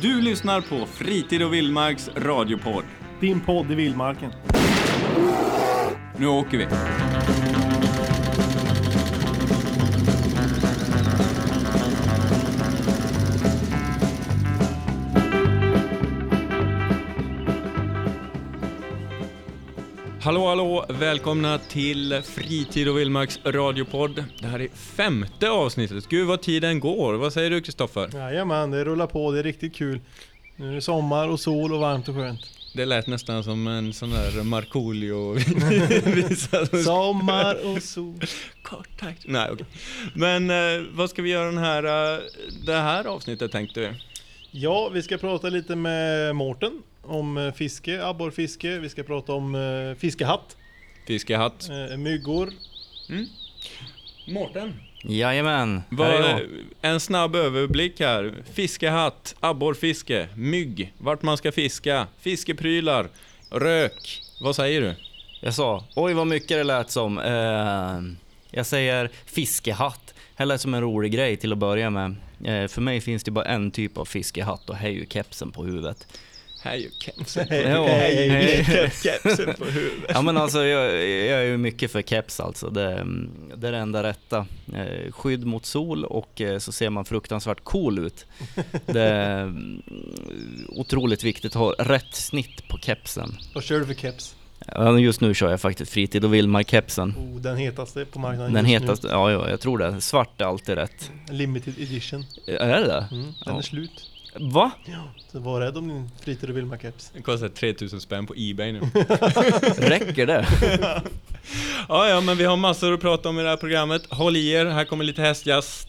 Du lyssnar på Fritid och Vildmarks radiopodd. Din podd i vildmarken. Nu åker vi. Hallå, hallå! Välkomna till Fritid och Vildmarks radiopodd. Det här är femte avsnittet. Gud vad tiden går. Vad säger du Kristoffer? Jajamän, det rullar på. Det är riktigt kul. Nu är det sommar och sol och varmt och skönt. Det lät nästan som en sån där Markoolio visa. Sommar och sol. Kort takt. Nej, okej. Men eh, vad ska vi göra den här, eh, det här avsnittet tänkte vi? Ja, vi ska prata lite med Mårten om eh, fiske, abborrfiske. Vi ska prata om eh, fiskehatt, Fiskehatt. eh, myggor. Mårten. Jajamän, jag. en snabb överblick här. Fiskehatt, abborrfiske, mygg, vart man ska fiska, fiskeprylar, rök. Vad säger du? Jag sa, oj vad mycket det lät som. Eh, jag säger fiskehatt. Det lät som en rolig grej till att börja med. Eh, för mig finns det bara en typ av fiskehatt och det är ju kepsen på huvudet. Här är ju kepsen. Ja, hej. hej. Kepsen på huvudet. Ja men alltså jag, jag är ju mycket för keps alltså. Det, det är det enda rätta. Eh, skydd mot sol och eh, så ser man fruktansvärt cool ut. Det är mm, otroligt viktigt att ha rätt snitt på kepsen. Vad kör du för keps? Just nu kör jag faktiskt fritid och vildmark-kepsen. Oh, den hetaste på marknaden Den just hetaste, ja, ja jag tror det. Svart är alltid rätt. nu. Limited edition. Är det det? Mm, den Ja. är slut. Va? Ja, så var rädd om din fritid och vildmark-keps. Det kostar 3000 spänn på Ebay nu. Räcker det? Ja, ja, men vi har massor att prata om i det här programmet. Håll i er, här kommer lite hästjazz.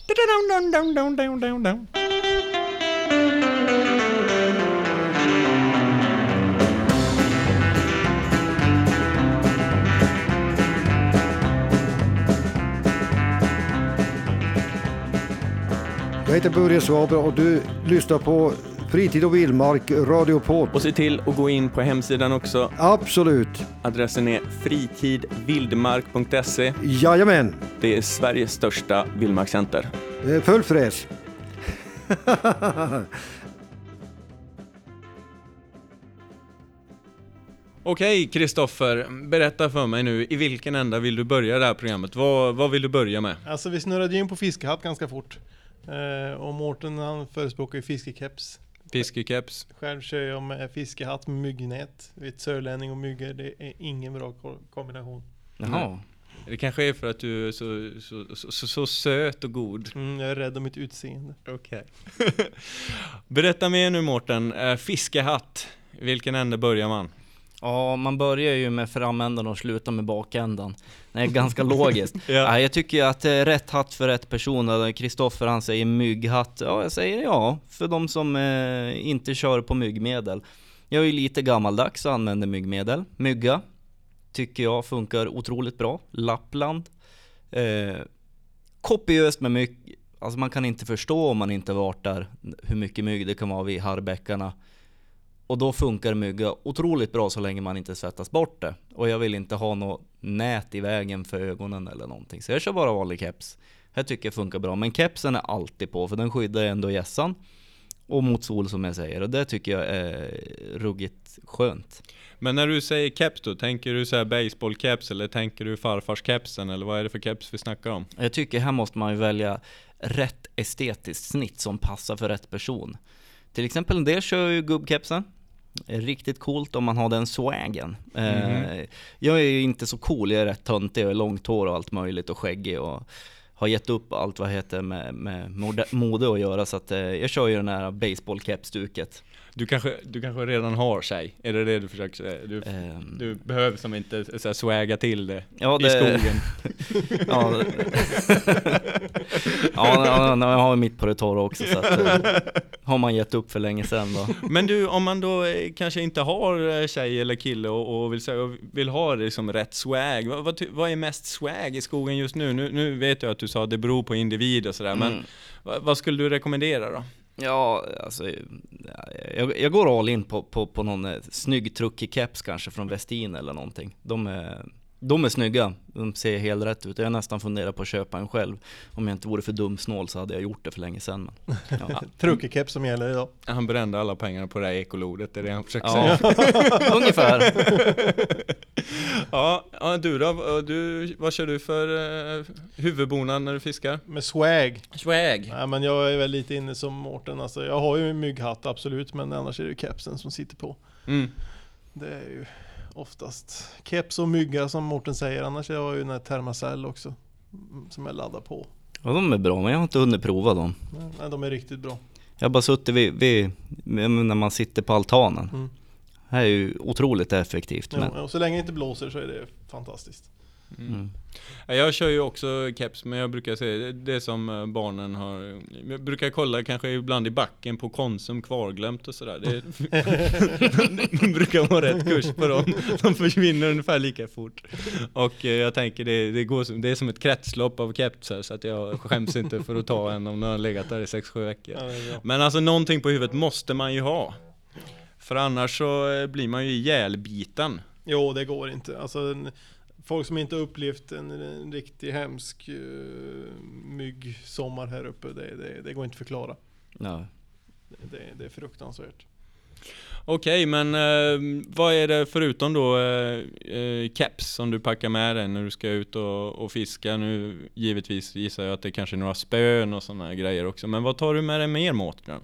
Jag heter Börje Svaber och du lyssnar på Fritid och Vildmark radiopodd. Och se till att gå in på hemsidan också. Absolut. Adressen är fritidvildmark.se. Jajamän. Det är Sveriges största vildmarkscenter. Full fräs. Okej, Kristoffer, berätta för mig nu, i vilken ända vill du börja det här programmet? Vad, vad vill du börja med? Alltså vi snurrade ju in på fiskehatt ganska fort. Eh, och Mårten han förespråkar ju fiskekeps. Fiskekeps? Själv kör jag med fiskehatt med myggnät. Vet, sörlänning och myggor, det är ingen bra ko- kombination. Jaha. Det kanske är för att du är så, så, så, så, så söt och god. Mm, jag är rädd om mitt utseende. Okej. Berätta mer nu Mårten, Eh, fiskehatt, vilken ände börjar man? Ja, man börjar ju med framändan och slutar med bakändan. Det är ganska logiskt. Ja. ja. jag tycker att det är rätt hatt för rätt person. Kristoffer han säger mygghatt. Ja, jag säger ja. För de som eh, inte kör på myggmedel. Jag är ju lite gammaldags och använder myggmedel. Mygga tycker jag funkar otroligt bra. Lappland. Eh, kopiöst med mygg. Alltså man kan inte förstå om man inte varit där hur mycket mygg det kan vara vid harrbäckarna. Och då funkar mygga otroligt bra så länge man inte svettas bort det. Och jag vill inte ha något nät i vägen för ögonen eller någonting. Så jag kör bara vanlig keps. Jag tycker det funkar bra. Men kepsen är alltid på för den skyddar ändå gässan. Och mot sol som jag säger. Och det tycker jag är ruggigt skönt. Men när du säger keps då, tänker du så baseballkeps eller tänker du farfarskepsen eller vad är det för keps vi snackar om? Jag tycker här måste man ju välja rätt estetiskt snitt som passar för rätt person. Till exempel en del kör ju gubbkepsen. Är Riktigt coolt om man har den swagen. Eh, jag är ju inte så cool, jag är rätt töntig och har långt hår och allt möjligt och skäggig och har gett upp allt vad heter med, med mode, att göra så att eh, jag kör ju den här baseballkeps-stuket. Du kanske, du kanske redan har tjej? Är det det du försöker säga? Du, Ehm, du behöver som inte så till det Ja, i det- skogen. Ja, ja, ja, ja, jag har mitt på det torra också så att, eh, har man gett upp för länge sedan då. Men du, om man då eh, kanske inte har eh, tjej eller kille och, och vill, och vill ha liksom rätt swag, vad, vad, vad är mest swag i skogen just nu? nu? Nu vet jag att du sa att det beror på individ och sådär, men Mm. vad, vad skulle du rekommendera då? Ja, alltså jag, jag går all in på, på, på någon eh, snygg truckig keps kanske från Westin eller någonting. De är de är snygga, de ser helt rätt ut. Jag har nästan funderat på att köpa en själv. Om jag inte vore för dumsnål så hade jag gjort det för länge sedan. Men, ja. Truckerkeps som gäller idag. Han brände alla pengarna på det här ekolodet, det är det han försöker Ja, säga. ungefär. Ja, du då? Du, vad kör du för uh, huvudbonad när du fiskar? Med swag. Swag. Nej men jag är väl lite inne som Mårten. Alltså, jag har ju en mygghatt absolut, men annars är det ju kepsen som sitter på. Mm. Det är ju oftast keps och mygga som Mårten säger. Annars har jag ju den här Thermacell också. Som jag laddar på. Ja, de är bra, men jag har inte hunnit prova dem. Men, nej, de är riktigt bra. Jag har bara suttit vid, vid när man sitter på altanen. Mm. Det här är ju otroligt effektivt. Men, Ja, och så länge det inte blåser så är det fantastiskt. Mm. Ja, Jag kör ju också keps, men jag brukar säga det som eh, barnen har Jag brukar kolla kanske ibland i backen på Konsum kvarglömt och sådär. Det, det brukar vara rätt kurs på dem. De försvinner ungefär lika fort. Och eh, jag tänker det, det, går som, det är som ett kretslopp av kepsar Så att jag skäms inte för att ta en om den har legat där i 6-7 veckor. Men alltså någonting på huvudet måste man ju ha. För annars så eh, blir man ju ihjälbiten. Jo, det går inte. Alltså, folk som inte upplevt en, en riktigt hemsk uh, myggsommar här uppe, det, det, det går inte att förklara. ja. Det, det, det är fruktansvärt. Okej, men eh, vad är det förutom då eh, eh, keps som du packar med dig när du ska ut och, och fiska? Nu givetvis gissar jag att det kanske är några spön och sådana grejer också, men vad tar du med dig mer Mårtbjörn?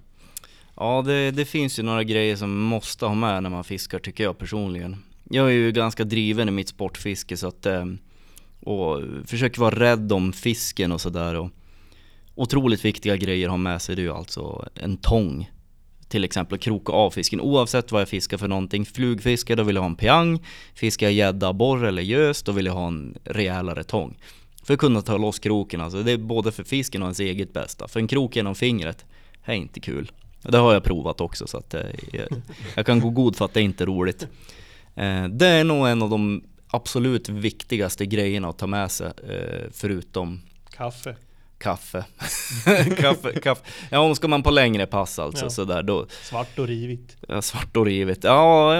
Ja, det, det finns ju några grejer som man måste ha med när man fiskar tycker jag personligen. Jag är ju ganska driven i mitt sportfiske så att eh, och försöker vara rädd om fisken och sådär. Otroligt viktiga grejer att ha med sig det är ju alltså en tång. Till exempel kroka av fisken oavsett vad jag fiskar för någonting. Flugfiske då vill jag ha en piang. Fiskar jag gädda, borr eller gös då vill jag ha en rejälare tång. För att kunna ta loss kroken alltså. Det är både för fisken och ens eget bästa. För en krok genom fingret, det är inte kul. Det har jag provat också så att eh, jag, jag kan gå god för att det inte är roligt. Eh, det är nog en av de absolut viktigaste grejerna att ta med sig eh, förutom Kaffe. kaffe. kaffe, kaffe. Ja, om ska man på längre pass alltså Ja. sådär då, Svart och rivigt. ja, svart och rivigt. Ja,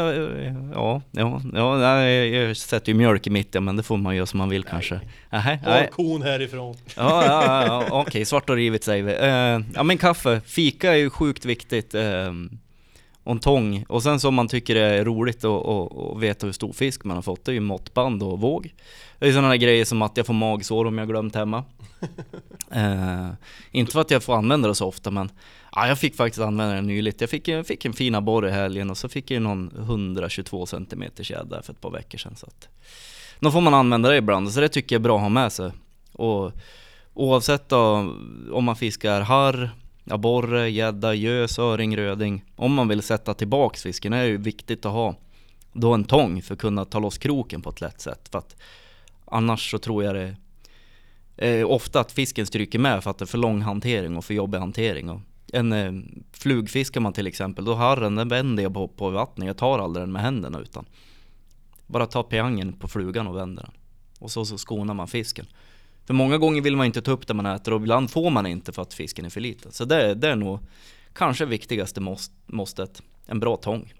ja, ja, ja, jag sätter ju mjölk i mitten men det får man göra som man vill kanske. Nej, Har nej. kon härifrån. Ja, ja, ja, ja okej, svart och rivigt säger vi. Eh, ja men kaffe, fika är ju sjukt viktigt. Och en tång. Och sen så om man tycker det är roligt att veta hur stor fisk man har fått, det är ju måttband och våg. Det är sådana där grejer som att jag får magsår om jag glömt hemma. Eh, inte för att jag får använda det så ofta men ja, jag fick faktiskt använda den nyligt. Jag fick, jag fick en fina borr i helgen och så fick jag någon 122 cm gädda för ett par veckor sedan. Så att, då får man använda det ibland, så det tycker jag är bra att ha med sig. Och oavsett då, om man fiskar harr, abborre, gädda, gös, öring, röding. Om man vill sätta tillbaks fisken är det ju viktigt att ha då en tång för att kunna ta loss kroken på ett lätt sätt. För att annars så tror jag det är ofta att fisken stryker med för att det är för lång hantering och för jobbig hantering. Och en eh, flugfiskar man till exempel, då harren den vänder jag på, på vattnet. Jag tar aldrig den med händerna utan bara tar piangen på flugan och vänder den. Och så, så skonar man fisken. För många gånger vill man inte ta upp det man äter och ibland får man inte för att fisken är för liten. Så det, det är nog kanske viktigaste måst, måstet. En bra tång.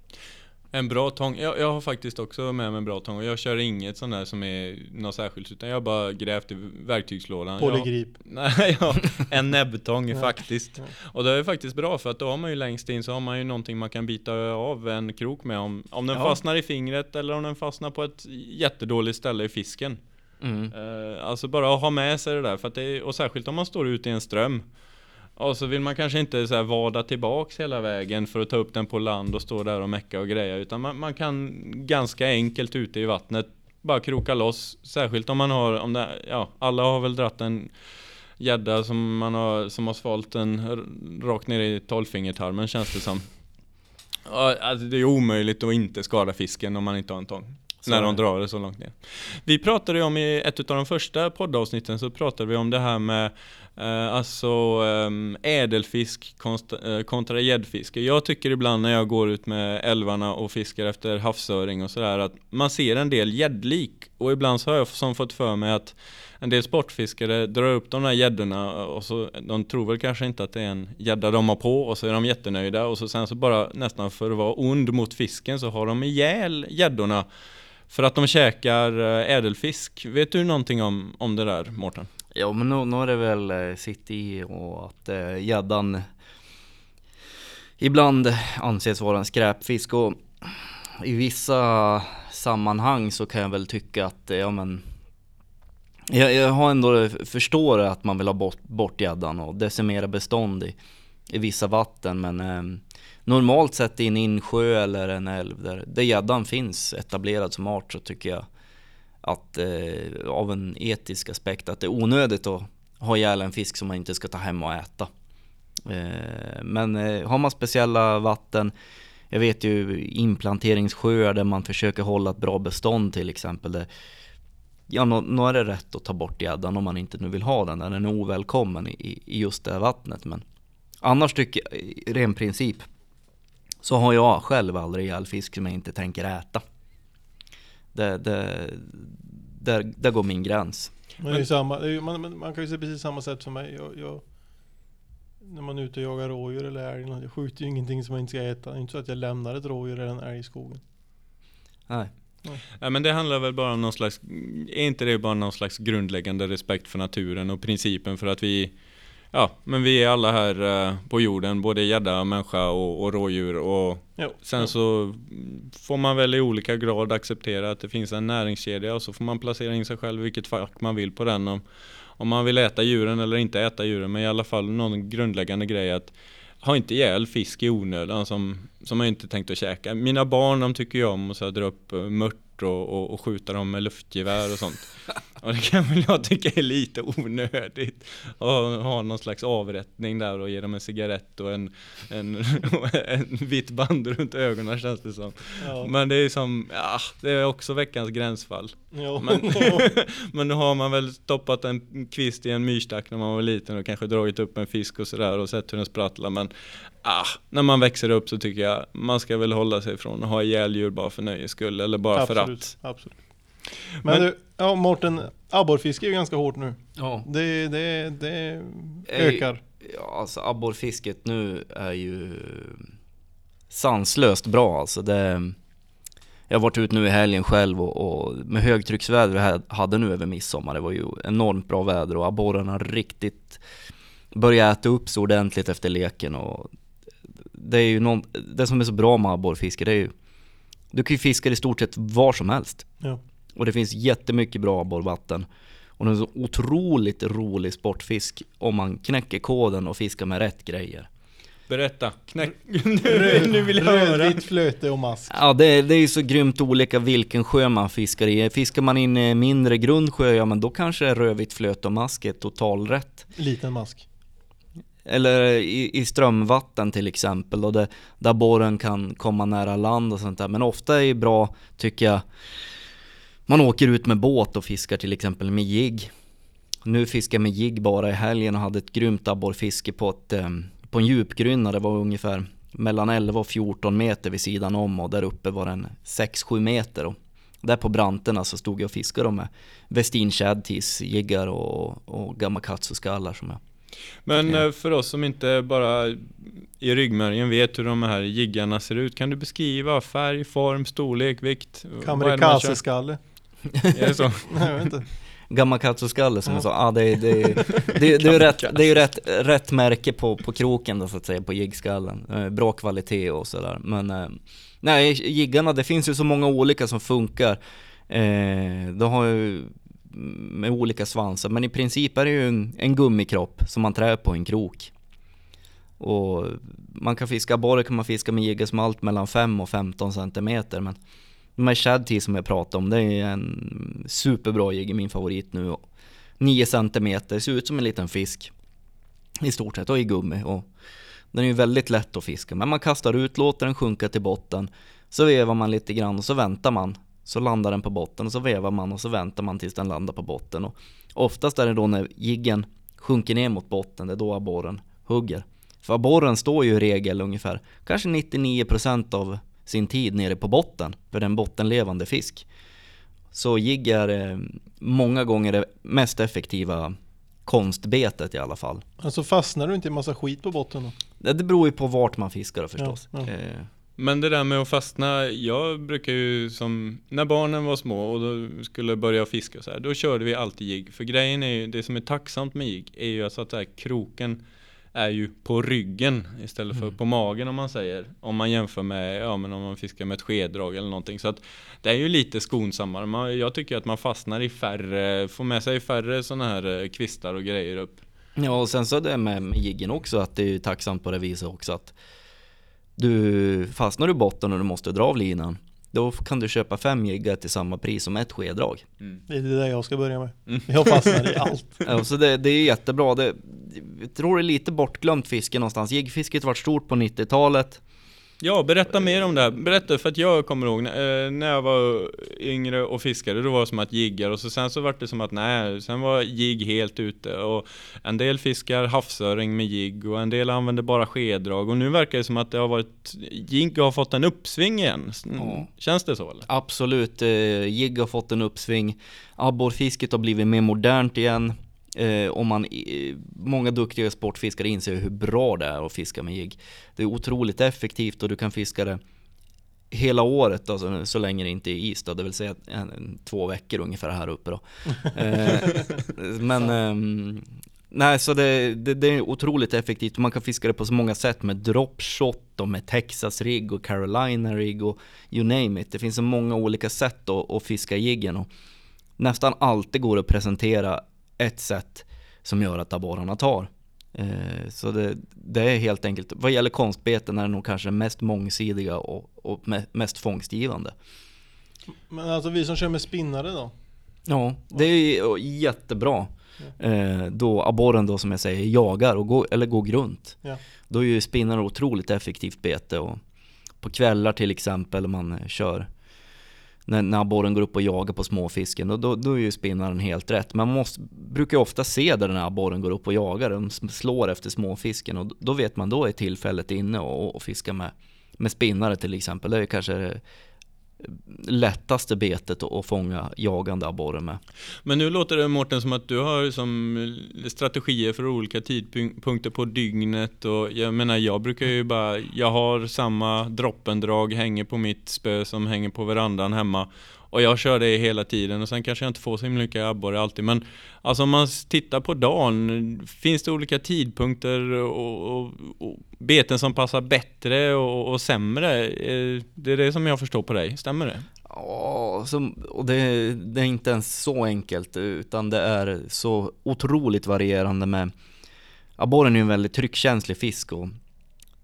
En bra tång, jag, jag har faktiskt också med mig en bra tång och jag kör inget sånt där som är något särskilt utan jag har bara grävt i verktygslådan. Polygrip. nej, ja, en näbbtång faktiskt. Och det är faktiskt bra för att då har man ju längst in så har man ju någonting man kan bita av en krok med om, om den Ja. fastnar i fingret eller om den fastnar på ett jättedåligt ställe i fisken. Mm. Eh, alltså bara att ha med sig det där, för att det är, och särskilt om man står ute i en ström. Och så vill man kanske inte så här vada tillbaks hela vägen för att ta upp den på land och stå där och mecka och greja. Utan man, man kan ganska enkelt ute i vattnet bara kroka loss. Särskilt om man har, om det, ja, alla har väl dratt en gädda som man har, som har svalt en rakt ner i tolvfingertarmen känns det som. Alltså det är omöjligt att inte skada fisken om man inte har en tång. Så när är de drar det så långt ner. Vi pratade ju om i ett av de första poddavsnitten så pratade vi om det här med eh, alltså ehm, ädelfisk eh, kontra gäddfiske. Jag tycker ibland när jag går ut med älvarna och fiskar efter havsöring och sådär att man ser en del gäddlik och ibland så har jag som fått för mig att en del sportfiskare drar upp de där gäddorna och så de tror väl kanske inte att det är en gädda de har på och så är de jättenöjda och så sen så bara nästan för att vara ond mot fisken så har de ihjäl gäddorna för att de käkar eh, ädelfisk. Vet du någonting om, om det där Mårten? Ja men nu, nu är det väl eh, sitt i och att eh, gäddan ibland anses vara en skräpfisk och i vissa sammanhang så kan jag väl tycka att, eh, ja men jag, jag har ändå förstår att man vill ha bort, bort gäddan och decimera bestånd i, i vissa vatten men eh, normalt sett i en insjö eller en älv där, där gäddan finns etablerad som art så tycker jag att eh, av en etisk aspekt att det är onödigt att ha ihjäl en fisk som man inte ska ta hem och äta. Eh, men eh, har man speciella vatten, jag vet ju implanteringssjöar där man försöker hålla ett bra bestånd till exempel. Där, ja, nu är det rätt att ta bort gäddan om man inte nu vill ha den, där den är ovälkommen i, i just det här vattnet. Men annars tycker jag, ren princip, så har jag själv aldrig ihjäl fisk som jag inte tänker äta. Det, det, där, där går min gräns. Men det är samma, det är, man, man, man kan ju se precis samma sätt för mig. Jag, jag, när man är ute och jagar rådjur eller älg, jag skjuter ju ingenting som jag inte ska äta. Det är inte så att jag lämnar ett rådjur eller en älg i skogen. Nej. Ja, men det handlar väl bara om någon slags, är inte det bara någon slags grundläggande respekt för naturen och principen för att vi, ja, men vi är alla här eh, på jorden, både gädda, människa och, och rådjur och Jo, sen jo. så får man väl i olika grad acceptera att det finns en näringskedja och så får man placera in sig själv vilket fack man vill på den om, om man vill äta djuren eller inte äta djuren, men i alla fall någon grundläggande grej att ha inte ihjäl fisk i onödan som, som jag inte tänkt att käka. Mina barn de tycker ju om att så dra upp eh, mört och, och, och skjuta dem med luftgevär och sånt. Och det kan väl jag tycka är lite onödigt. Och ha någon slags avrättning där och ge dem en cigarett och en, en, en vitt band runt ögonen känns det som. Ja. Men det är som, ja, det är också veckans gränsfall. Jo. Men, men nu har man väl stoppat en kvist i en myrstack när man var liten och kanske dragit upp en fisk och sådär och sett hur den sprattlar. Men ah, när man växer upp så tycker jag man ska väl hålla sig från att ha ihjäl djur bara för nöjes skull eller bara för absolut, att. absolut. Men, Men- du, ja Mårten, abborrfiske är ju ganska hårt nu. Ja. Det, det, det Ej. ökar. Ja, alltså abborrfisket nu är ju sanslöst bra alltså. Det, jag har varit ute nu i helgen själv och, och med högtrycksväder vi hade- hade nu över midsommar, det var ju enormt bra väder och abborrarna riktigt börjat äta upp sig ordentligt efter leken och det är ju någon, det som är så bra med abborrfiske det är ju du kan ju fiska i stort sett var som helst. Ja. Och det finns jättemycket bra abborrvatten. Och det är en så otroligt rolig sportfisk om man knäcker koden och fiskar med rätt grejer. Berätta, knäck. nu vill jag höra. Rödvitt flöte och mask. Ja det, är- det är ju så grymt olika vilken sjö man fiskar i. Fiskar man in i mindre grundsjö, ja men då kanske rödvitt flöte och mask är total rätt. Liten mask. Eller i, i strömvatten till exempel, och det, där borren kan komma nära land och sånt där. Men ofta är det bra, tycker jag, man åker ut med båt och fiskar till exempel med jigg. Nu fiskar jag med jigg bara i helgen och hade ett grymt abborrfiske på, ett, eh, på en djupgrynna. Det var ungefär mellan 11 och 14 meter vid sidan om och där uppe var den 6-7 meter. Och där på branterna så stod jag och fiskade med Westin Shadtees, jiggar och, och Gamakatsu-skallar som jag men Ja. eh, för oss som inte bara i ryggmärgen vet hur de här jiggarna ser ut, kan du beskriva färg, form, storlek, vikt? Vad är det. Är det så? Nej, jag vet inte. Gamakatsu-skalle som Ja. jag sa, ah, det, det, det, det, det är rätt, det är ju rätt, rätt märke på, på kroken då så att säga, på jiggskallen. Eh, bra kvalitet och sådär. Men eh, nej, jiggarna, det finns ju så många olika som funkar. Eh, de har ju med olika svansar, men i princip är det ju en, en gummikropp som man trär på en krok. Och man kan fiska abborre kan man fiska med jiggesmalt som allt mellan 5 och 15 centimeter men de här Shad som jag pratade om, det är en superbra jigg, min favorit nu. 9 centimeter, ser ut som en liten fisk. I stort sett, och i gummi. Och den är ju väldigt lätt att fiska, men man kastar ut, låter den sjunka till botten. Så vevar man lite grann och så väntar man. Så landar den på botten och så vevar man och så väntar man tills den landar på botten. Och oftast är det då när jiggen sjunker ner mot botten, det är då abborren hugger. För abborren står ju i regel ungefär, kanske 99% av sin tid nere på botten, för den bottenlevande fisk. Så jigg är eh, många gånger det mest effektiva konstbetet i alla fall. Alltså fastnar du inte i massa skit på botten då? Det det beror ju på vart man fiskar då förstås. Ja, ja. Men det där med att fastna, jag brukar ju som, när barnen var små och då skulle börja fiska så här, då körde vi alltid jigg. För grejen är ju, det som är tacksamt med jigg är ju alltså att så här, kroken är ju på ryggen istället för på magen om man säger. Om man jämför med, ja men om man fiskar med ett skeddrag eller någonting. Så att det är ju lite skonsammare. Man, jag tycker att man fastnar i färre, får med sig färre sådana här eh, kvistar och grejer upp. Ja och sen så det med, med jiggen också att det är ju tacksamt på det viset också att du fastnar i botten och du måste dra av linan då kan du köpa fem jiggar till samma pris som ett skeddrag. Det är det jag ska börja med. Mm. Jag fastnar i allt. Ja, så det, det är jättebra. Det, jag tror det är lite bortglömt fiske någonstans. Jiggfisket var stort på 90-talet. Ja, berätta mer om det här. Berätta, för att jag kommer ihåg eh, när jag var yngre och fiskade, då var det som att jiggar och så sen så var det som att nej, sen var jigg helt ute och en del fiskar havsöring med jigg och en del använder bara skeddrag och nu verkar det som att det har varit, jigg har fått en uppsving igen. Ja. Känns det så eller? Absolut, eh, jigg har fått en uppsving. Abborrfisket har blivit mer modernt igen. Eh, och man, eh, många duktiga sportfiskare inser hur bra det är att fiska med jigg. Det är otroligt effektivt och du kan fiska det hela året, alltså, så länge det inte är is då, det vill säga en, en, två veckor ungefär här uppe då. Eh, men ehm, Nej, så det, det, det är otroligt effektivt. Man kan fiska det på så många sätt med dropshot och med Texas rigg och Carolina rigg och you name it. Det finns så många olika sätt att, att fiska jiggen och nästan alltid går det att presentera ett sätt som gör att abborrarna tar. Eh, så det, det, är helt enkelt, vad gäller konstbeten är det nog kanske mest mångsidiga och, och mest fångstgivande. Men alltså vi som kör med spinnare då? Ja, det är jättebra. Eh, då abborren då som jag säger jagar och går, eller går grunt. Ja. Då är ju spinnare otroligt effektivt bete och på kvällar till exempel om man kör när, när abborren går upp och jagar på småfisken, då, då, då är ju spinnaren helt rätt. Man måste, brukar ofta se där när abborren går upp och jagar, de slår efter småfisken och då vet man, då är tillfället inne och, och fiska med, med spinnare till exempel. Det är kanske lättaste betet att fånga jagande abborre med. Men nu låter det Mårten som att du har som strategier för olika tidpunkter på dygnet och jag menar jag brukar ju bara, jag har samma droppendrag hänger på mitt spö som hänger på verandan hemma och jag kör det hela tiden och sen kanske jag inte får så himla mycket abborre alltid men alltså om man tittar på dagen, finns det olika tidpunkter och, och, och beten som passar bättre och, och, sämre? Eh, det är det som jag förstår på dig, stämmer det? Ja, och det, det är inte ens så enkelt utan det är så otroligt varierande med Abborren är ju en väldigt tryckkänslig fisk och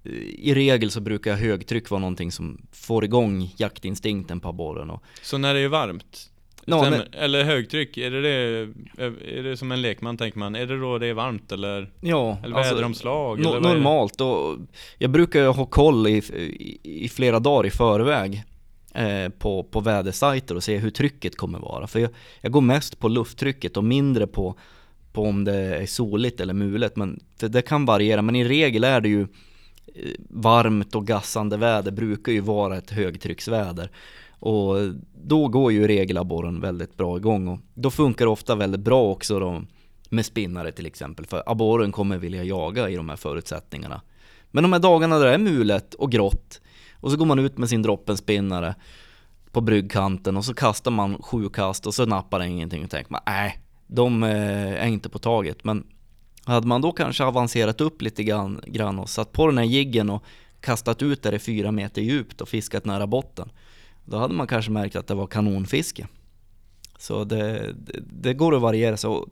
i regel så brukar högtryck vara någonting som får igång jaktinstinkten på abborren. Och... Så när det är varmt? Ja, men... Eller högtryck, är det, det, är det som en lekman tänker man? Är det då det är varmt eller? Ja, eller väderomslag? Alltså, no, normalt och jag brukar ha koll i, i, i flera dagar i förväg eh, på, på vädersajter och se hur trycket kommer vara. För jag, jag går mest på lufttrycket och mindre på, på om det är soligt eller mulet. Men, för det kan variera, men i regel är det ju varmt och gassande väder brukar ju vara ett högtrycksväder. Och då går ju regelabborren väldigt bra igång och då funkar det ofta väldigt bra också då med spinnare till exempel. För abborren kommer vilja jaga i de här förutsättningarna. Men de här dagarna där det är mulet och grått och så går man ut med sin droppenspinnare på bryggkanten och så kastar man sju kast och så nappar det ingenting och tänker man nej, de eh, är inte på taget. Men hade man då kanske avancerat upp lite grann, grann och satt på den här jiggen och kastat ut där det är fyra meter djupt och fiskat nära botten. Då hade man kanske märkt att det var kanonfiske. Så det, det, det går att variera. Så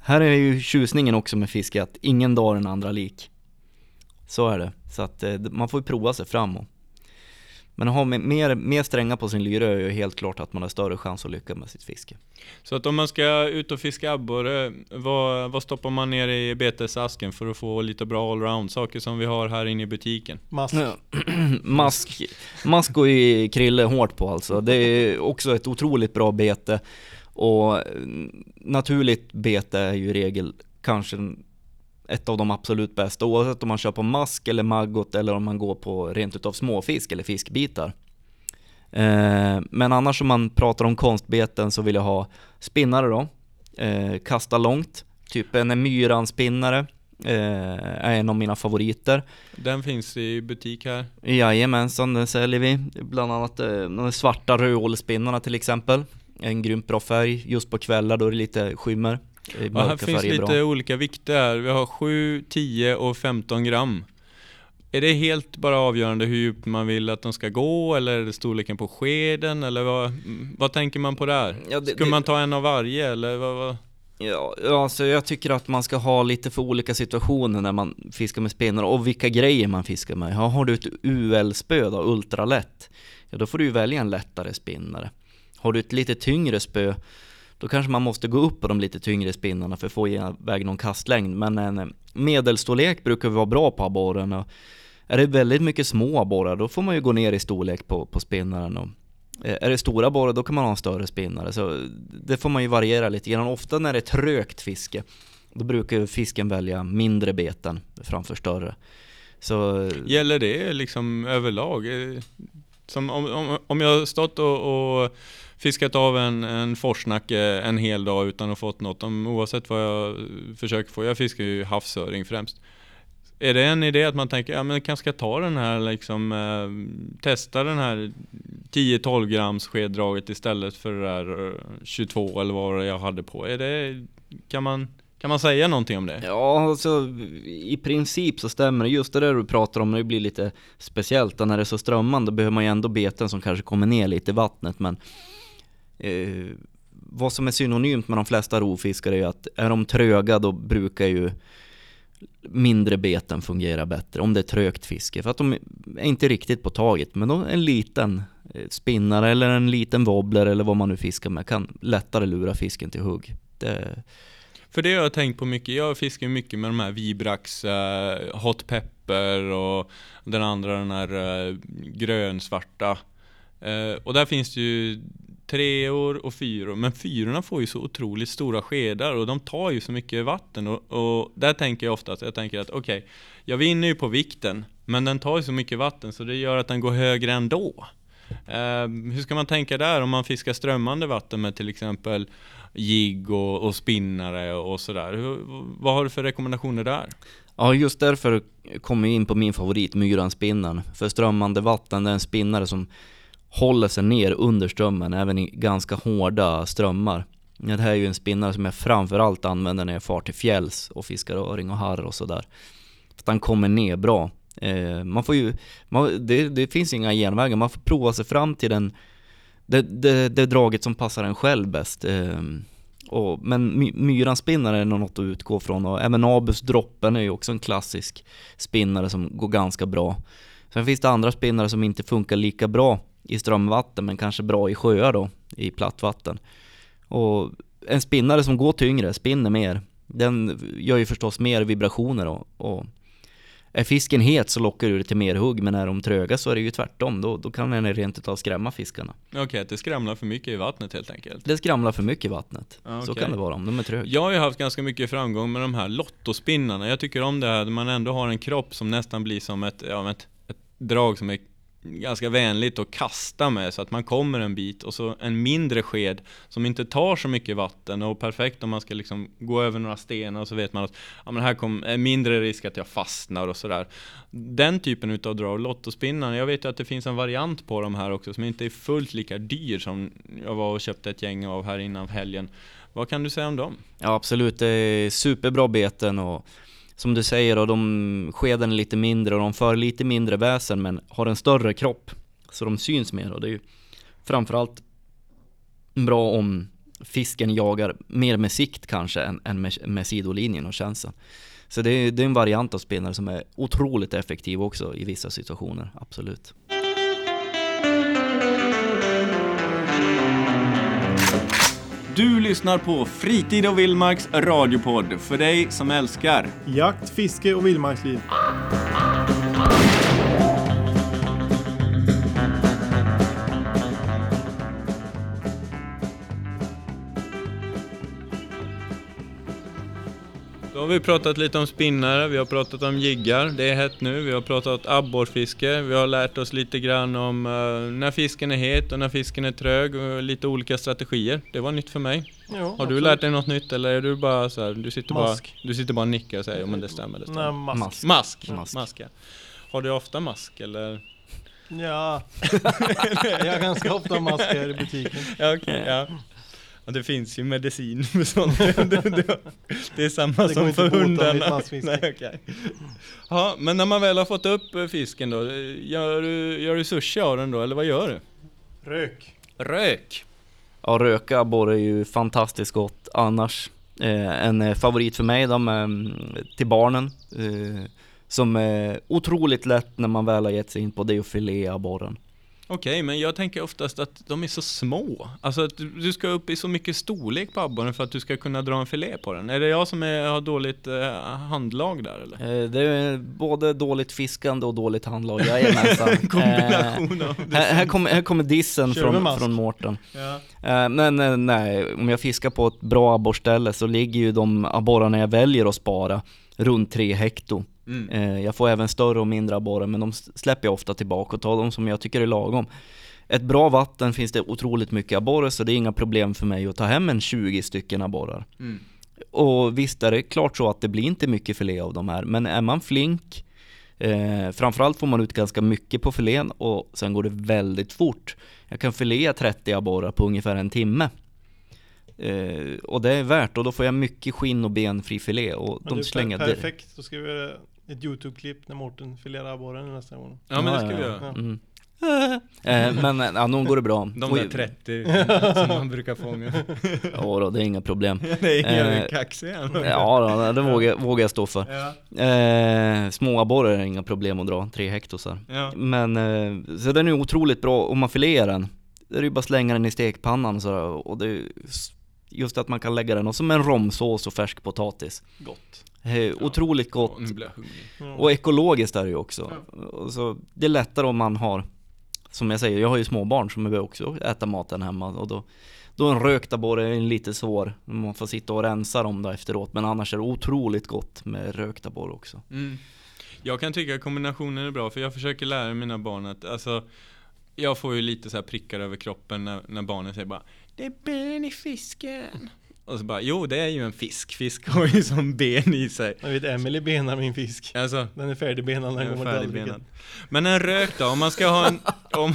här är ju tjusningen också med fiske att ingen dag är den andra lik. Så är det. Så att eh, man får ju prova sig fram. Och men att ha mer, mer strängar på sin lyra är ju helt klart att man har större chans att lyckas med sitt fiske. Så att om man ska ut och fiska abborre, vad, vad stoppar man ner i betesasken för att få lite bra allround? Saker som vi har här inne i butiken. Mask. mask. Mask går ju Krille hårt på alltså. Det är också ett otroligt bra bete. Och naturligt bete är ju i regel kanske ett av de absolut bästa oavsett om man kör på mask eller maggot eller om man går på rent utav småfisk eller fiskbitar. Eh, men annars om man pratar om konstbeten så vill jag ha spinnare då. Eh, kasta långt, typ en myranspinnare eh, är en av mina favoriter. Den finns i butik här. Jajamensan, den säljer vi. Bland annat de svarta rödålspinnarna till exempel. En grymt bra färg just på kvällar då det är lite skymmer. Och här Mörka finns lite bra. olika vikter här. Vi har 7, 10 och 15 gram. Är det helt bara avgörande hur djupt man vill att de ska gå eller är det storleken på skeden eller vad, vad tänker man på där? Ja, det- det- man ta en av varje eller vad, vad? Ja, ja, alltså jag tycker att man ska ha lite för olika situationer när man fiskar med spinnare och vilka grejer man fiskar med. Ja, har du ett UL-spö då, ultralätt, ja då får du välja en lättare spinnare. Har du ett lite tyngre spö, då kanske man måste gå upp på de lite tyngre spinnarna för att få iväg någon kastlängd. Men en eh, medelstorlek brukar vara bra på abborren. Och är det väldigt mycket små abborrar, då får man ju gå ner i storlek på, på spinnaren. Och eh, Är det stora abborrar då kan man ha en större spinnare. Så det får man ju variera lite grann. Ofta när det är trögt fiske, då brukar ju fisken välja mindre beten framför större. Så eh, Gäller det liksom överlag? Som om, om, om jag har stått och, och fiskat av en, en forsnacke en hel dag utan att fått något, om, oavsett vad jag försöker få, jag fiskar ju havsöring främst. Är det en idé att man tänker, ja men jag kanske ska ta den här liksom, eh, testa den här 10-12 grams skeddraget istället för det där 22 eh, eller vad jag hade på. Är det, kan man, kan man säga någonting om det? ja, alltså i princip så stämmer det. Just det där du pratar om, det blir lite speciellt. Och när det är så strömmande behöver man ju ändå beten som kanske kommer ner lite i vattnet. Men eh, vad som är synonymt med de flesta rovfiskare är att är de tröga då brukar ju mindre beten fungera bättre om det är trögt fiske. För att de är inte riktigt på taget. Men då en liten eh, spinnare eller en liten wobbler eller vad man nu fiskar med kan lättare lura fisken till hugg. Det, För det har jag tänkt på mycket. Jag fiskar mycket med de här Vibrax, eh, Hot Pepper och den andra den här eh, grönsvarta. Och där finns det ju treor och fyror, men fyrorna får ju så otroligt stora skedar och de tar ju så mycket vatten och, och där tänker jag ofta att jag tänker att okej, jag vinner ju på vikten, men den tar ju så mycket vatten så det gör att den går högre ändå. Eh, hur ska man tänka där om man fiskar strömmande vatten med till exempel jigg och, och spinnare och sådär? Hur, vad har du för rekommendationer där? Ja, just därför kommer jag in på min favorit, myranspinnaren. För strömmande vatten, det är en spinnare som håller sig ner under strömmen, även i ganska hårda strömmar. Det här är ju en spinnare som jag framförallt använder när jag far till fjälls och fiskar öring och harr och sådär. För att han kommer ner bra. Eh, man får ju, man, det, det finns inga genvägar, man får prova sig fram till den, det, det, det draget som passar en själv bäst. Eh, och, men my, myranspinnare är nog något att utgå från och även Abus droppen är ju också en klassisk spinnare som går ganska bra. Sen finns det andra spinnare som inte funkar lika bra i strömvatten men kanske bra i sjöar då, i plattvatten. Och en spinnare som går tyngre, spinner mer, den gör ju förstås mer vibrationer och, och är fisken het så lockar det till mer hugg men är de tröga så är det ju tvärtom, då, då kan den rent utav skrämma fiskarna. Okej, att det skramlar för mycket i vattnet helt enkelt. Det skramlar för mycket i vattnet, Ja, så okej. kan det vara om de är tröga. Jag har ju haft ganska mycket framgång med de här lottospinnarna. Jag tycker om det här, där man ändå har en kropp som nästan blir som ett, ja, ett, ett drag som är ganska vänligt att kasta med så att man kommer en bit och så en mindre sked som inte tar så mycket vatten och perfekt om man ska liksom gå över några stenar och så vet man att ja, men här kommer är mindre risk att jag fastnar och sådär. Den typen utav drag, lottospinnarna, jag vet ju att det finns en variant på de här också som inte är fullt lika dyr som jag var och köpte ett gäng av här innan helgen. Vad kan du säga om dem? Ja absolut, det är superbra beten och som du säger, och de skeden är lite mindre och de för lite mindre väsen men har en större kropp. Så de syns mer och det är ju framförallt bra om fisken jagar mer med sikt kanske än, än med, med sidolinjen och känslan. Så det är, det är en variant av spinnare som är otroligt effektiv också i vissa situationer, absolut. Du lyssnar på Fritid och Vildmarks radiopodd för dig som älskar. Jakt, fiske och vildmarksliv. Vi pratat lite om spinnare, vi har pratat om jiggar, det är hett nu, vi har pratat abborrfiske, vi har lärt oss lite grann om eh, när fisken är het och när fisken är trög och lite olika strategier. Det var nytt för mig. Ja, Har absolut. du lärt dig något nytt eller är du bara så här, du sitter Mask. bara, du sitter bara och nickar och säger men det stämmer, det Nej, stämmer. mask. Mask. Mask! Mask. Mask ja. Har du ofta mask eller? Ja, jag har ganska ofta mask här i butiken. Ja, okej, ja. Och det finns ju medicin för sånt. det, det, det är samma går som för att hundarna. Nej, okej. Ja, men när man väl har fått upp eh, fisken då, eh, gör du, gör du sushi av den då, eller vad gör du? Rök. Rök! Ja, röka abborre är ju fantastiskt gott annars. Eh, en eh, favorit för mig de, eh, till barnen. Eh, som är otroligt lätt när man väl har gett sig in på det och filea abborren. Okej, men jag tänker oftast att de är så små. Alltså att du, ska upp i så mycket storlek på abborren för att du ska kunna dra en filé på den. Är det jag som är, har dåligt eh, handlag där eller? Eh, det är både dåligt fiskande och dåligt handlag, jajamensan. Eh, Kombination av det. här, här, kommer, här kommer dissen Kör från, från Mårten. Ja. Eh, men eh, nej, om jag fiskar på ett bra abborrställe så ligger ju de abborrarna jag väljer att spara runt 3 hekto. Mm. Eh, jag får även större och mindre abborrar men de släpper jag ofta tillbaka och tar de som jag tycker är lagom. Ett bra vatten finns det otroligt mycket abborre så det är inga problem för mig att ta hem en 20 stycken abborrar. Mm. Och visst är det klart så att det blir inte mycket filé av de här men är man flink eh, Framförallt får man ut ganska mycket på filén och sen går det väldigt fort. Jag kan filea 30 abborrar på ungefär en timme. Eh, och det är värt och då får jag mycket skinn och benfri filé och de slänger per- direkt. Perfekt, då ska vi ett YouTube-klipp när Mårten filerar abborren nästa gång. Ja men det ska vi göra. Ja. Mm. Eh, men eh, ja, nog går det bra. De där 30 som man brukar fånga. Ja då, det är inga problem. Det är Eh, ju kaxig han. Ja då, det vågar, vågar jag stå för. Ja. Eh, små abborrar är inga problem att dra, tre hektosar. Ja. Men, eh, så den är otroligt bra om man filear den. Det är ju bara att slänga den i stekpannan så och det är just att man kan lägga den och som en romsås och färsk potatis. Gott. Eh, otroligt gott. Åh, nu blir jag hungrig. Ja. Och ekologiskt är det ju också. Och så, det är lättare om man har, som jag säger, jag har ju småbarn som vill också äta maten hemma och då då är en rökt abborre är lite svår, man får sitta och rensa dem då efteråt Men annars är det otroligt gott med rökt abborre också Mm. Jag kan tycka att kombinationen är bra för jag försöker lära mina barn att alltså Jag får ju lite så här prickar över kroppen när, när barnen säger bara Det är ben i fisken Och så bara jo det är ju en fisk, fisk har ju som ben i sig Jag vet, Emily benar min fisk. Alltså Den är färdigbenad när den kommer till färdigbenad. tallriken. Men en rök då, om man ska ha en om,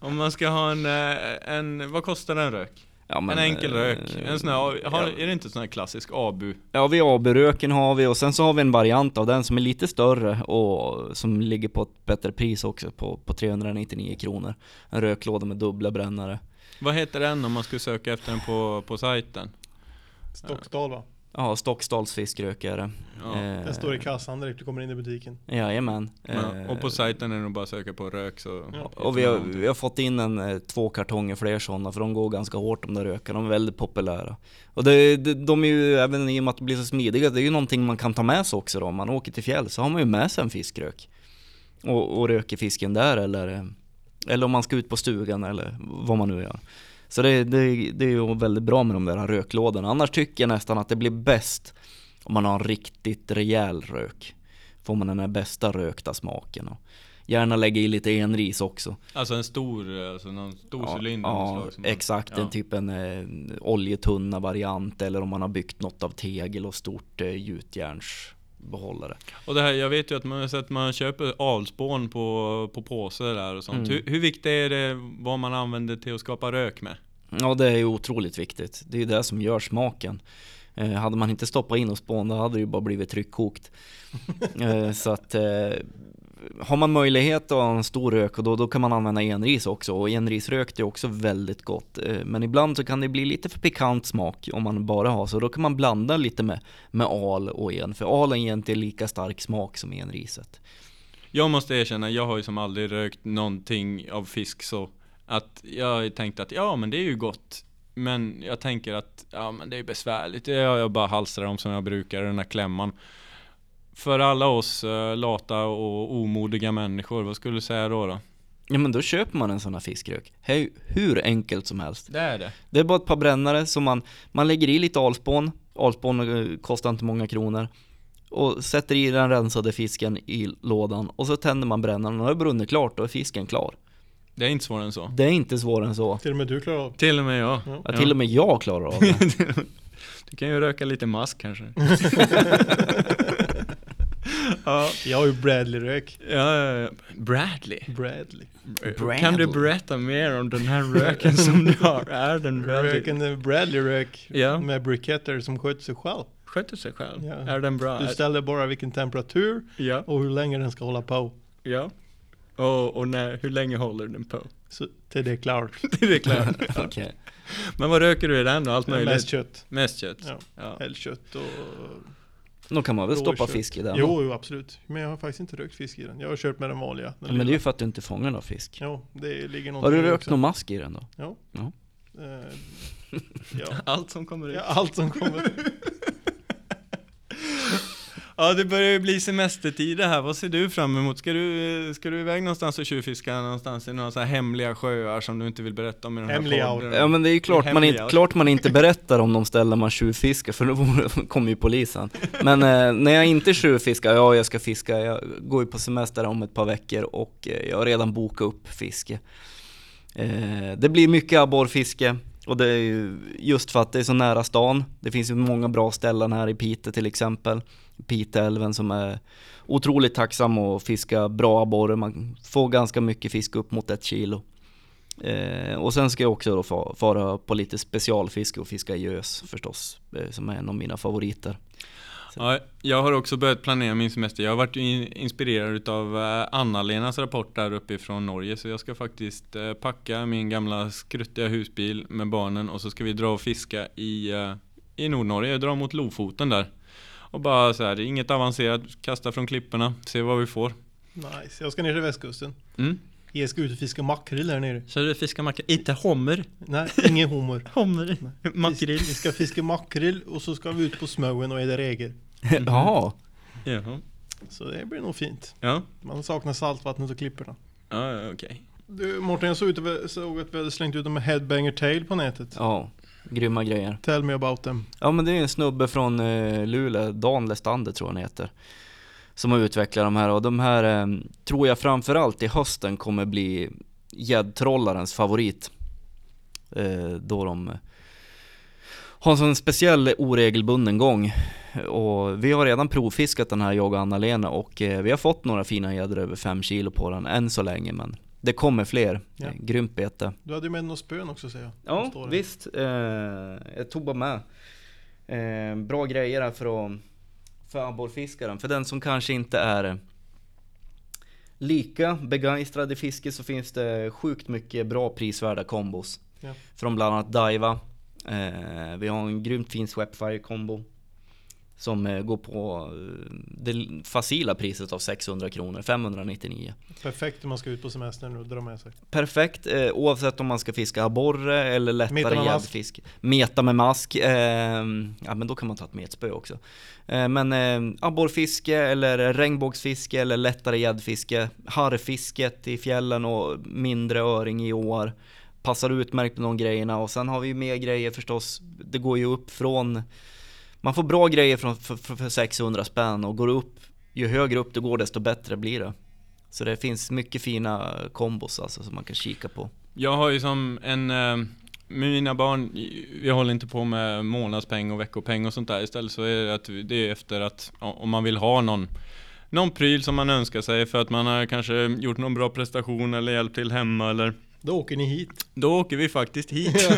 om man ska ha en, eh, en vad kostar en rök? ja, men, en enkel eh, rök, en sån här, har, ja. är det inte sån här klassisk abu? Ja vi har AB-röken har vi och sen så har vi en variant av den som är lite större och som ligger på ett bättre pris också på, på 399 kronor En röklåda med dubbla brännare Vad heter den om man skulle söka efter den på, på sajten? Stockdal va? Ja, Stockstals fiskrök är det Ja. Eh, Den står i kassan direkt du kommer in i butiken. Jajamän Ja, Eh, och på sajten är det nog bara att söka på rök så Ja. Och vi har, vi har fått in en, eh, två kartonger fler sådana för de går ganska hårt de där rökarna, de är väldigt populära. Och det, det, de är ju, även i och med att de blir så smidiga, det är ju någonting man kan ta med sig också då. Om man åker till fjäll så har man ju med sig en fiskrök. Och, och röker fisken där eller, eh, eller om man ska ut på stugan eller vad man nu gör. Så det, det, det är ju väldigt bra med de där röklådorna. Annars tycker jag nästan att det blir bäst om man har en riktigt rejäl rök. Får man den här bästa rökta smaken. Och gärna lägga i lite enris också. Alltså en stor, alltså någon stor Ja, cylinder ja slag som man- exakt. ja. En typ en eh, oljetunna variant eller om man har byggt något av tegel och stort eh, gjutjärnsbehållare. Och det här, jag vet ju att man har sett man köper alspån på, på påse där och sånt. Mm. Hur, hur viktigt är det vad man använder till att skapa rök med? Ja det är ju otroligt viktigt. Det är ju det som gör smaken. Eh, hade man inte stoppat in och spån då hade det ju bara blivit tryckkokt. eh, så att eh, har man möjlighet att ha en stor rök och då, då kan man använda enris också och enrisrökt är också väldigt gott. Eh, men ibland så kan det bli lite för pikant smak om man bara har så då kan man blanda lite med, med al och en för alen ger inte lika stark smak som enriset. Jag måste erkänna, jag har ju som aldrig rökt någonting av fisk så att jag har ju tänkt att ja men det är ju gott. Men jag tänker att ja men det är besvärligt. Jag, jag bara halsar dem som jag brukar, den här klämman. För alla oss eh, lata och omodiga människor, vad skulle du säga då? då? Ja men då köper man en sån här fiskrök. Hur, hur enkelt som helst. Det är det. Det är bara ett par brännare som man, man lägger i lite alspån, alspån eh, kostar inte många kronor. Och sätter i den rensade fisken i lådan och så tänder man brännaren och när det brunnit klart då är fisken klar. Det är inte svårare än så. Det är inte svårare än så. Till och med du klarar av. Till och med jag. Ja. Ja, till och med jag klarar av det. Du kan ju röka lite mask kanske. ja, Jag har ju Bradley-rök. ja, ja, ja. Bradley. Bradley. Kan du berätta mer om den här röken som du har? Är den Bradley? Röken är Bradley-rök Ja. med briketter som sköter sig själv. Sköter sig själv? Ja. Är den bra? Du ställer bara vilken temperatur Ja, och hur länge den ska hålla på. ja. Och, och när, hur länge håller den på? Så till det är klart. det är klart. Okej. Men vad röker du i den då? Allt möjligt? Mest kött. Mest kött? Ja. Ja. Älgkött och Då kan man väl stoppa råkött. fisk i den? Jo, jo, absolut. Men jag har faktiskt inte rökt fisk i den. Jag har kört med den vanliga. Den Ja, men det är ju för att du inte fångar någon fisk. Jo, det ligger Har du rökt också. någon mask i den då? Ja. Ja. Eh, ja. Allt som kommer ut. ja, allt som kommer. Ja, det börjar ju bli semestertid det här. Vad ser du fram emot? Ska du, ska du iväg någonstans och tjuvfiska någonstans i några så här hemliga sjöar som du inte vill berätta om i den här Hemliga podden? Ja men det är ju klart man, inte, klart man inte berättar om de ställen man tjuvfiskar för då kommer ju polisen. Men eh, när jag inte tjuvfiskar, ja jag ska fiska, jag går ju på semester om ett par veckor och eh, jag har redan bokat upp fiske. Eh, det blir mycket abborrfiske och det är ju just för att det är så nära stan. Det finns ju många bra ställen här i Piteå till exempel. Piteälven som är otroligt tacksam att fiska bra abborre. Man får ganska mycket fisk upp mot ett kilo. Eh, och sen ska jag också då fara på lite specialfiske och fiska gös förstås, eh, som är en av mina favoriter. Ja, jag har också börjat planera min semester. Jag har varit in- inspirerad utav eh, Anna-Lenas rapport där uppifrån Norge. Så jag ska faktiskt eh, packa min gamla skruttiga husbil med barnen och så ska vi dra och fiska i, eh, i Nordnorge. Dra mot Lofoten där. Och bara så här, inget avancerat, kasta från klipporna, se vad vi får. Nice. Jag ska ner till västkusten. Mm. Jag ska ut och fiska makrill här nere. Så du fiskar makrill, inte hummer? Nej, ingen hummer. Hummer? Makrill? Vi ska fiska makrill och så ska vi ut på smoen och äta rägor. Jaha, Jaha. Så det blir nog fint. Ja, Man saknar saltvattnet och klipporna. ja okej. Du Mårten, jag såg, ut, såg att vi hade slängt ut dem med Headbanger Tail på nätet. ja, grymma grejer. Tell me about them. Ja men det är en snubbe från eh, Luleå, Dan Lestander tror jag han heter. Som har utvecklat de här och de här eh, tror jag framförallt i hösten kommer bli gäddtrollarens favorit. Eh, då de har en sån speciell oregelbunden gång. Och vi har redan provfiskat den här jag och Anna-Lena och vi har fått några fina gäddor över 5 kilo på den än så länge men det kommer fler. Ja. Grymt bete. Du hade ju med några spön också säger jag. Ja, visst. Eh, jag tog bara med. Eh, bra grejer här för, för abborrfiskaren. För den som kanske inte är lika begeistrad i fiske så finns det sjukt mycket bra prisvärda kombos. Ja. Från bland annat Daiwa. Eh, vi har en grymt fin Swepfire kombo. Som eh, går på eh, det facila priset av 600 kronor, 599. Perfekt om man ska ut på semestern och dra med sig. Perfekt eh, oavsett om man ska fiska abborre eller lättare gäddfiske. Meta med mask. Eh, ja men då kan man ta ett metspö också. Eh, men eh, abborrfiske eller regnbågsfiske eller lättare gäddfiske. Harrfisket i fjällen och mindre öring i år. Passar utmärkt med de grejerna och sen har vi ju mer grejer förstås. Det går ju upp från man får bra grejer från, för, för, för 600 spänn och går upp ju högre upp du går desto bättre blir det. Så det finns mycket fina kombos alltså som man kan kika på. Jag har ju som en, eh, med mina barn, vi håller inte på med månadspeng och veckopeng och sånt där. Istället så är det att det är efter att, om man vill ha någon någon pryl som man önskar sig för att man har kanske gjort någon bra prestation eller hjälpt till hemma eller Då åker ni hit. Då åker vi faktiskt hit.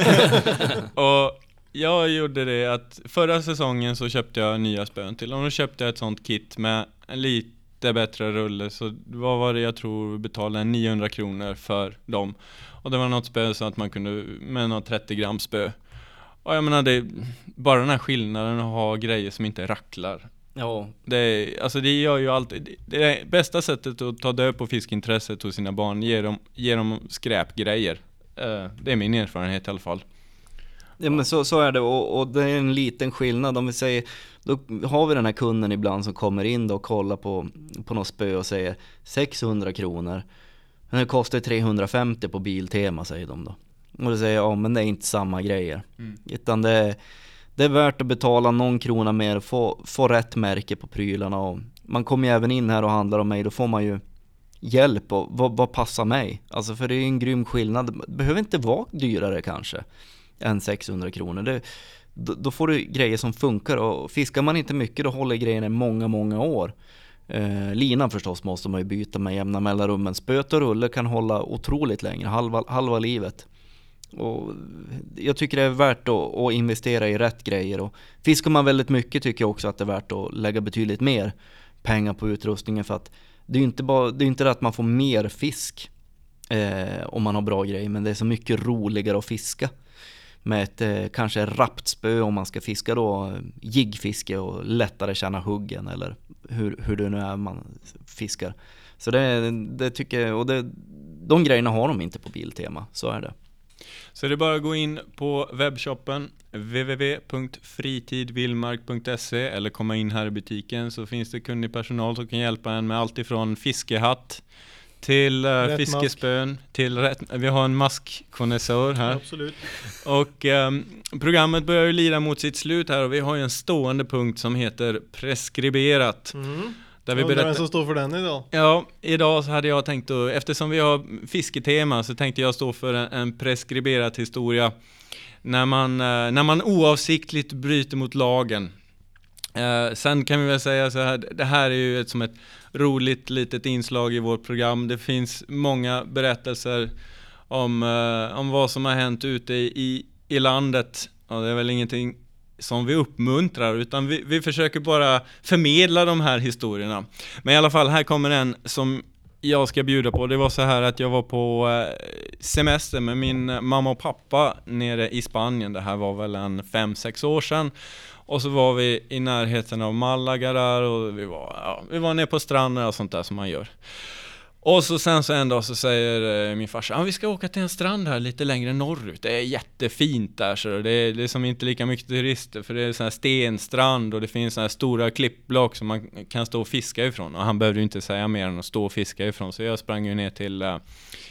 och jag gjorde det att förra säsongen så köpte jag nya spön till och då köpte jag ett sånt kit med en lite bättre rulle så vad var det jag tror betalade 900 kronor för dem. Och det var något spö så att man kunde med något 30 gram spö. Och jag menar det, bara den här skillnaden att ha grejer som inte racklar. Ja, Det, alltså det gör ju alltid, det är bästa sättet att ta död på fiskintresset hos sina barn, ge dem, ge dem skräpgrejer. Eh, det är min erfarenhet i alla fall. Ja men så, så är det. Och, och det är en liten skillnad. Om vi säger Då har vi den här kunden ibland som kommer in då och kollar på, på något spö och säger 600 kronor. Men det kostar 350 på Biltema säger de då. Och då säger jag, ja men det är inte samma grejer. Mm. Utan det är, det är värt att betala någon krona mer och få, få rätt märke på prylarna. Och Man kommer ju även in här och handlar om mig, då får man ju hjälp och vad, vad passar mig? Alltså för det är en grym skillnad. Det behöver inte vara dyrare kanske än 600 kronor. Det, då, då får du grejer som funkar och fiskar man inte mycket då håller grejerna i många, många år. Eh, linan förstås måste man ju byta med jämna mellanrum men spöt och rulle kan hålla otroligt länge, halva, halva livet. Och jag tycker det är värt att, att, investera i rätt grejer och fiskar man väldigt mycket tycker jag också att det är värt att lägga betydligt mer pengar på utrustningen för att det är ju inte, bara, det, är inte det att man får mer fisk eh, om man har bra grejer men det är så mycket roligare att fiska med ett eh, kanske rappt spö om man ska fiska då jiggfiske och lättare känna huggen eller hur, hur det nu är man fiskar. Så det, det tycker jag, och det, de grejerna har de inte på Biltema, så är det. Så det är bara att gå in på webbshoppen www.fritidvillmark.se eller komma in här i butiken så finns det kunnig personal som kan hjälpa en med allt ifrån fiskehatt till uh, fiskespön, mask. till rätt, vi har en maskkonnässör här. Absolut. Och um, programmet börjar ju lida mot sitt slut här och vi har ju en stående punkt som heter preskriberat. Mm. Där vi berättar... vem som står för den idag? Ja, idag så hade jag tänkt att, eftersom vi har fisketema så tänkte jag stå för en, en preskriberad historia. När man, uh, när man oavsiktligt bryter mot lagen. Eh, sen kan vi väl säga så här, det här är ju ett, som ett roligt litet inslag i vårt program. Det finns många berättelser om, eh, om vad som har hänt ute i, i landet. Och det är väl ingenting som vi uppmuntrar, utan vi, vi försöker bara förmedla de här historierna. Men i alla fall, här kommer en som jag ska bjuda på. Det var så här att jag var på eh, semester med min mamma och pappa nere i Spanien. Det här var väl en 5-6 år sedan. Och så var vi i närheten av Malaga där och vi var, ja, vi var nere på stranden och sånt där som man gör. Och så sen så en dag så säger eh, min farsa, ah, vi ska åka till en strand här lite längre norrut. Det är jättefint där så det är liksom inte lika mycket turister för det är sån här stenstrand och det finns såna här stora klippblock som man kan stå och fiska ifrån. Och han behövde ju inte säga mer än att stå och fiska ifrån så jag sprang ju ner till, eh,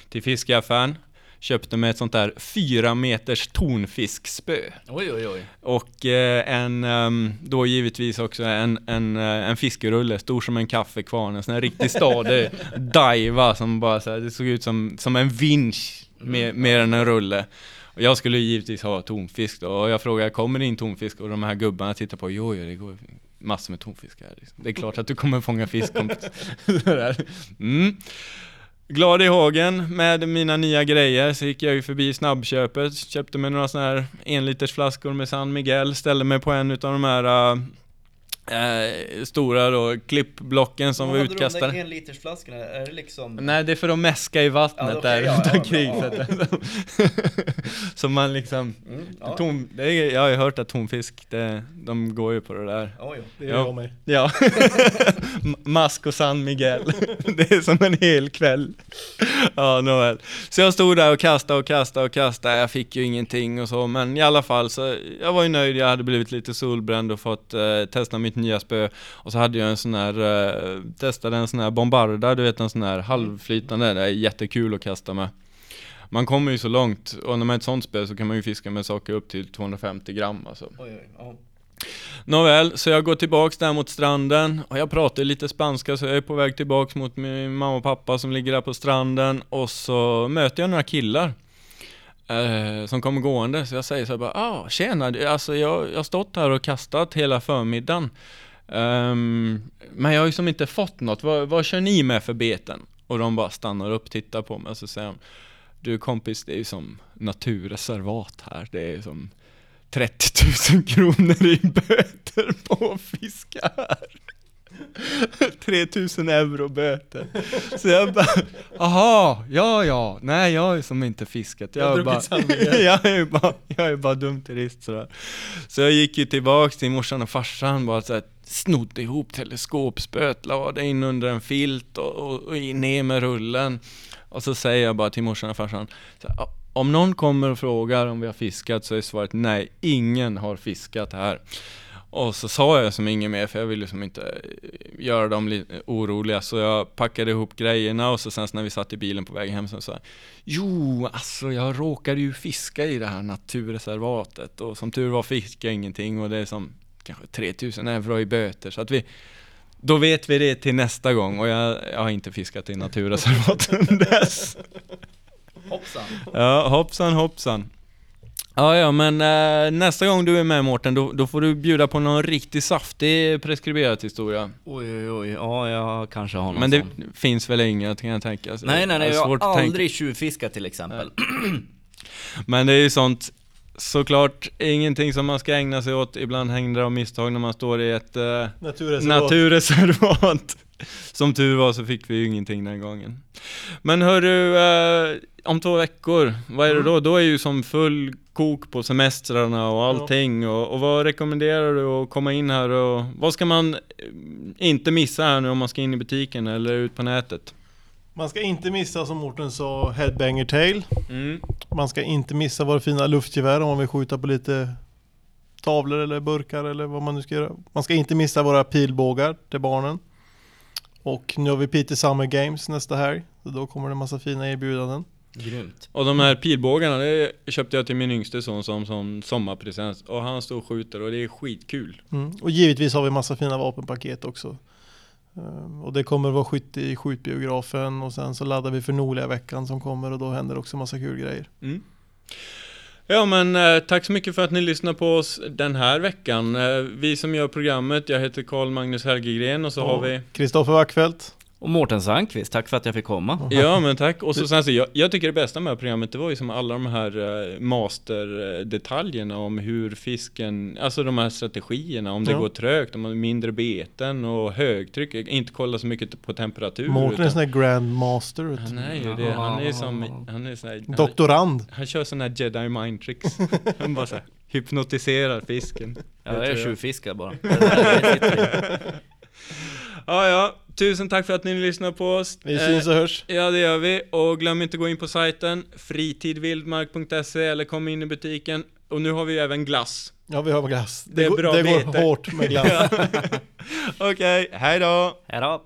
till fiskaffären köpte mig ett sånt där fyra meters tonfiskspö. Oj, oj, oj. Och eh, en, um, då givetvis också en, en, uh, en fiskerulle, stor som en kaffekvarn, en sån här riktigt stadig daiva som bara så här, det såg ut som, som en vinsch mer, mm. mer än en rulle. Och jag skulle givetvis ha tonfisk då, och jag frågade, kommer det in tonfisk? Och de här gubbarna tittar på, jo, jo det går massor med tonfisk här. Liksom. Det är klart att du kommer fånga fisk. mm. Glad i hågen med mina nya grejer. Så gick jag ju förbi snabbköpet, köpte mig några sådana här enlitersflaskor med San Miguel, ställde mig på en utav de här äh, äh, stora då, klippblocken som Vad var utkastade. Vad hade de där? Är det liksom? Nej, det är för att mäska i vattnet ja, okay, där ja, runt omkring. Ja, ja, ja. så man liksom, mm, ja. tom, det är, jag har ju hört att tonfisk, det, de går ju på det där. Oh, det gör jag med. Ja. Mask och San Miguel. det är som en hel kväll. Ja, nåväl. Så jag stod där och kastade och kastade och kastade, jag fick ju ingenting och så, men i alla fall så, jag var ju nöjd, jag hade blivit lite solbränd och fått eh, testa mitt nya spö. Och så hade jag en sån här, eh, testade en sån här bombarda, du vet en sån här halvflytande, det är jättekul att kasta med. Man kommer ju så långt, och när man har ett sånt spö så kan man ju fiska med saker upp till 250 gram alltså. Oj, oj, ja. Nåväl, så jag går tillbaks där mot stranden och jag pratar lite spanska så jag är på väg tillbaks mot min mamma och pappa som ligger där på stranden och så möter jag några killar eh, som kommer gående så jag säger så här bara ah, tjena, alltså jag, jag har stått här och kastat hela förmiddagen um, men jag har ju som inte fått något, vad, vad kör ni med för beten? Och de bara stannar upp, tittar på mig och så säger de Du kompis, det är ju som naturreservat här, det är som 30 000 kronor i böter på att fiska här. 3000 euro böter. Så jag bara, aha, ja ja, nej jag har ju som inte fiskat. Jag, jag, bara, jag, är bara, jag är bara dum turist sådär. Så jag gick ju tillbaks till morsan och farsan bara såhär, snodde ihop teleskopspöet, la det in under en filt och, och, och ner med rullen. Och så säger jag bara till morsan och farsan, här, om någon kommer och frågar om vi har fiskat så är svaret nej, ingen har fiskat här. Och så sa jag som inget mer för jag ville liksom inte göra dem oroliga så jag packade ihop grejerna och så sen när vi satt i bilen på väg hem så sa jag Jo, alltså jag råkade ju fiska i det här naturreservatet och som tur var fick jag ingenting och det är som kanske 3000 euro i böter så att vi Då vet vi det till nästa gång och jag, jag har inte fiskat i naturreservat under dess. Hoppsan. Ja, hoppsan hoppsan. Ja, ja, men eh, nästa gång du är med Mårten, då, då får du bjuda på någon riktigt saftig preskriberat historia. Oj, oj, oj. Ja, jag kanske har någon Men det sån. finns väl inga, kan jag tänka. Så Nej, nej, nej. det är Jag har svårt att tänka. aldrig tjuvfiskat till exempel. Men det är ju sånt, såklart ingenting som man ska ägna sig åt. Ibland händer det av misstag när man står i ett eh, Naturreservat. naturreservat. Som tur var så fick vi ju ingenting den gången. Men hörru, eh, om två veckor, vad är det då? Då är ju som full kok på semestrarna och allting. Och, och vad rekommenderar du att komma in här och vad ska man eh, inte missa här nu om man ska in i butiken eller ut på nätet? Man ska inte missa som Mårten sa Headbanger Tail. Mm. Man ska inte missa våra fina luftgevär om man vill skjuta på lite tavlor eller burkar eller vad man nu ska göra. Man ska inte missa våra pilbågar till barnen. Och nu har vi Peter Summer Games nästa helg. Så då kommer det en massa fina erbjudanden. Grymt. Och de här pilbågarna, det köpte jag till min yngste son som, som sommarpresent. Och han står och skjuter och det är skitkul. Mm. Och givetvis har vi massa fina vapenpaket också. Ehm, Och det kommer vara skytte i skjutbiografen och sen så laddar vi för Nordliga veckan som kommer och då händer också massa kul grejer. Mm. Ja men eh, tack så mycket för att ni lyssnar på oss den här veckan. Eh, vi som gör programmet, jag heter Karl Magnus Helgegren och så har vi Kristoffer Wackfeldt. Och Mårten Sandqvist, tack för att jag fick komma. Ja men tack, och så sen så, jag, jag tycker det bästa med programmet det var ju som alla de här uh, masterdetaljerna om hur fisken, alltså de här strategierna, om det Ja. går trögt, om mindre beten och högtryck, inte kolla så mycket på temperatur. Mårten är en sån här grandmaster. han är ju det, han är som, han är sån här, han, Doktorand. han kör såna här jedi mind tricks. Han bara så här, hypnotiserar fisken. Ja, Det jag är tjuvfiskare bara. Det det. Ja, ja. Tusen tack för att ni lyssnar på oss. Vi Eh, syns och hörs. Ja, det gör vi. Och glöm inte att gå in på sajten fritidvildmark.se eller kom in i butiken. Och nu har vi ju även glass. Ja, vi har glass. Det är går- bra det går hårt med glass. Okej, hej då! Hej då.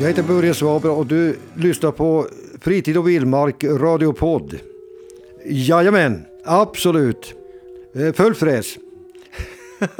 Jag heter Börje Svaber och du lyssnar på Fritid och Vildmark radiopodd. Jajamän, absolut. Eh, full fräs.